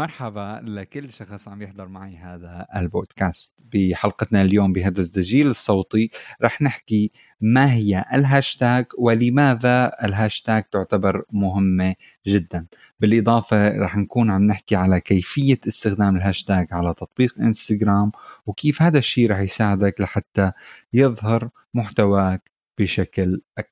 مرحبا لكل شخص عم يحضر معي هذا البودكاست. بحلقتنا اليوم بهذا التسجيل الصوتي رح نحكي ما هي الهاشتاج ولماذا الهاشتاج تعتبر مهمة جدا. بالإضافة رح نكون عم نحكي على كيفية استخدام الهاشتاج على تطبيق إنستغرام وكيف هذا الشيء رح يساعدك لحتى يظهر محتواك بشكل أكبر.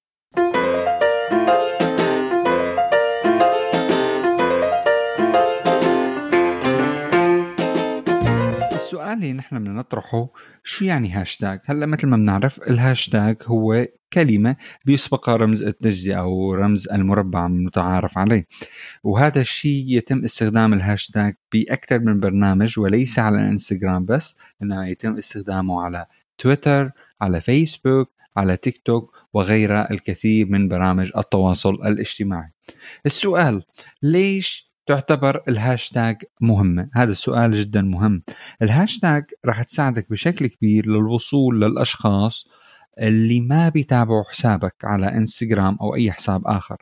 نطرحه شو يعني هاشتاج؟ هلا مثل ما بنعرف الهاشتاج هو كلمة بيسبقها رمز التجزئة أو رمز المربع المتعارف عليه وهذا الشيء يتم استخدام الهاشتاج بأكثر من برنامج وليس على الانستغرام بس إنما يتم استخدامه على تويتر على فيسبوك على تيك توك وغيرها الكثير من برامج التواصل الاجتماعي السؤال ليش تعتبر الهاشتاج مهمة. هذا السؤال جدا مهم. الهاشتاج راح تساعدك بشكل كبير للوصول للأشخاص اللي ما بيتابعوا حسابك على إنستغرام أو أي حساب آخر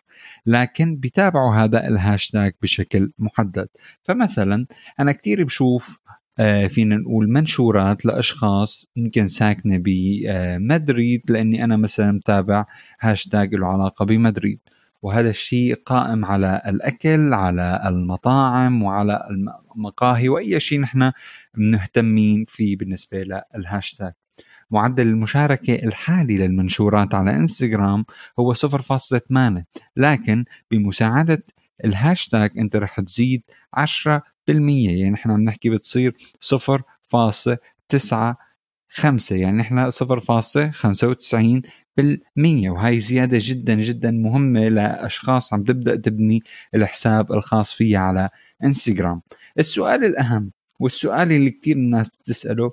لكن بيتابعوا هذا الهاشتاج بشكل محدد. فمثلا أنا كثير بشوف آه، فينا نقول منشورات لأشخاص يمكن ساكنة بمدريد لأني أنا مثلا متابع هاشتاج له علاقة بمدريد. وهذا الشيء قائم على الأكل على المطاعم وعلى المقاهي وأي شيء نحن مهتمين فيه بالنسبة للهاشتاج. معدل المشاركة الحالي للمنشورات على إنستغرام هو 0.8 لكن بمساعدة الهاشتاج أنت رح تزيد 10% يعني نحن عم نحكي بتصير 0.9 خمسة يعني نحن 0.95 بالمية وهي زيادة جدا جدا مهمة لأشخاص عم تبدأ تبني الحساب الخاص فيها على إنستغرام. السؤال الأهم والسؤال اللي كتير الناس بتسأله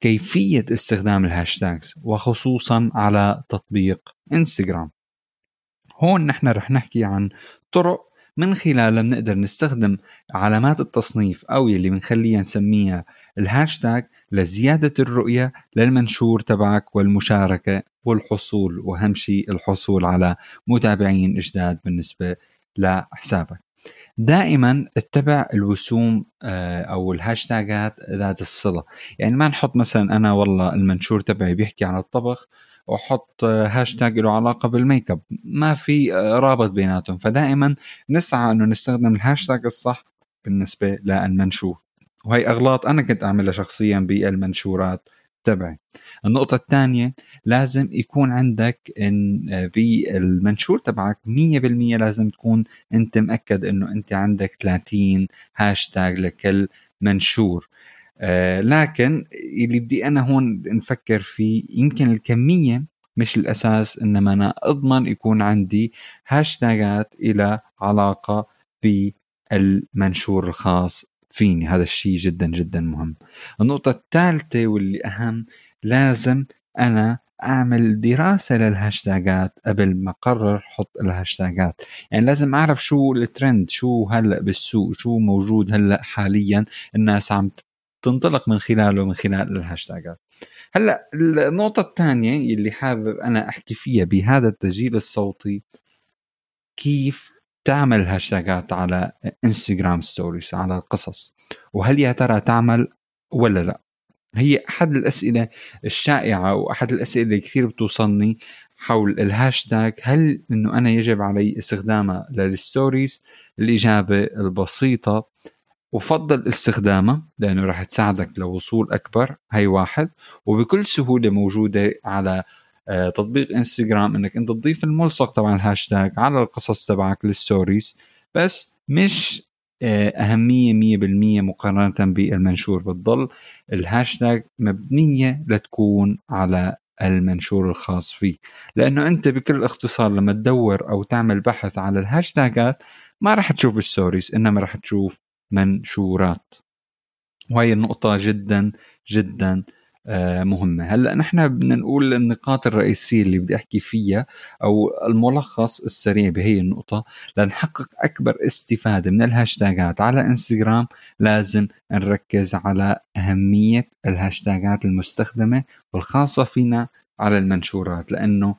كيفية استخدام ال hashtags وخصوصا على تطبيق إنستغرام؟ هون نحن رح نحكي عن طرق من خلالها بنقدر نستخدم علامات التصنيف أو يلي بنخليها نسميها الهاشتاج لزيادة الرؤية للمنشور تبعك والمشاركة والحصول وأهم شيء الحصول على متابعين جداد بالنسبة لحسابك. دائما اتبع الوسوم آه، أو الهاشتاجات ذات الصلة. يعني ما نحط مثلا أنا والله المنشور تبعي بيحكي عن الطبخ وأحط هاشتاج له علاقة بالميك اب. ما في آه، رابط بيناتهم. فدائما نسعى إنه نستخدم الهاشتاج الصح بالنسبة للمنشور. وهي أغلاط أنا كنت أعملها شخصيا بالمنشورات تبعي. النقطة الثانية لازم يكون عندك إن في المنشور تبعك 100% لازم تكون أنت مأكد إنه أنت عندك 30 هاشتاج لكل منشور. آه لكن اللي بدي أنا هون نفكر فيه يمكن الكمية مش الأساس إنما أنا أضمن يكون عندي هاشتاجات إلها علاقة بالمنشور الخاص فيني. هذا الشيء جدا جدا مهم. النقطة الثالثة واللي أهم لازم أنا أعمل دراسة للهاشتاجات قبل ما أقرر أحط الهاشتاجات. يعني لازم أعرف شو الترند شو هلأ بالسوق شو موجود هلأ حاليا الناس عم تنطلق من خلاله من خلال الهاشتاجات. هلأ النقطة الثانية اللي حابب أنا أحكي فيها بهذا التسجيل الصوتي كيف تعمل هاشتاجات على انستغرام stories على القصص؟ وهل يا ترى تعمل ولا لا؟ هي أحد الأسئلة الشائعة وأحد الأسئلة اللي كثير بتوصلني حول الهاشتاج هل إنه أنا يجب علي استخدامها لل stories الإجابة البسيطة بفضل استخدامها لأنه راح تساعدك لوصول أكبر هي واحد. وبكل سهولة موجودة على تطبيق انستغرام إنك أنت تضيف الملصق تبع الهاشتاج على القصص تبعك لل stories بس مش آه، أهمية مية بالمية مقارنة بالمنشور. بتضل الهاشتاج مبنية لتكون على المنشور الخاص فيك لأنه أنت بكل اختصار لما تدور أو تعمل بحث على الهاشتاجات ما راح تشوف ال stories إنما راح تشوف منشورات. وهي النقطة جدا جدا آه، مهمة. هلأ نحن بدنا نقول النقاط الرئيسية اللي بدي أحكي فيها أو الملخص السريع بهي النقطة لنحقق أكبر استفادة من الهاشتاجات على إنستغرام. لازم نركز على أهمية الهاشتاجات المستخدمة والخاصة فينا على المنشورات لأنه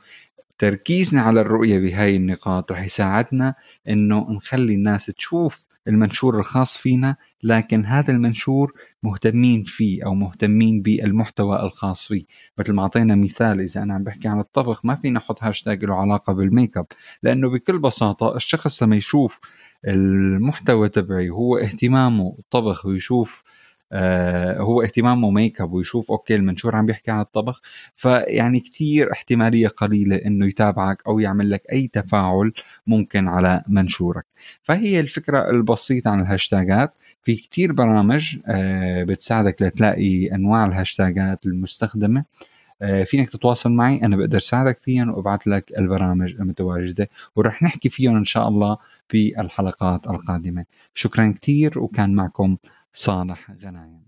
تركيزنا على الرؤية بهاي النقاط رح يساعدنا إنه نخلي الناس تشوف المنشور الخاص فينا لكن هذا المنشور مهتمين فيه أو مهتمين بالمحتوى الخاص فيه. مثل ما أعطينا مثال إذا أنا عم بحكي عن الطبخ ما فينا نحط هاشتاج له علاقة بالميك أب لأنه بكل بساطة الشخص لما يشوف المحتوى تبعي هو اهتمامه طبخ ويشوف هو اهتمامه ميك اب ويشوف okay المنشور عم بيحكي عن الطبخ. فيعني كتير احتمالية قليلة إنه يتابعك أو يعمل لك أي تفاعل ممكن على منشورك. فهي الفكرة البسيطة عن الهاشتاجات. في كتير برامج آه بتساعدك لتلاقي أنواع الهاشتاجات المستخدمة. آه، فينك تتواصل معي أنا بقدر ساعدك فيهم وأبعث لك البرامج المتواجدة ورح نحكي فيهم إن شاء الله في الحلقات القادمة. شكرا كثير وكان معكم صالح غنايم.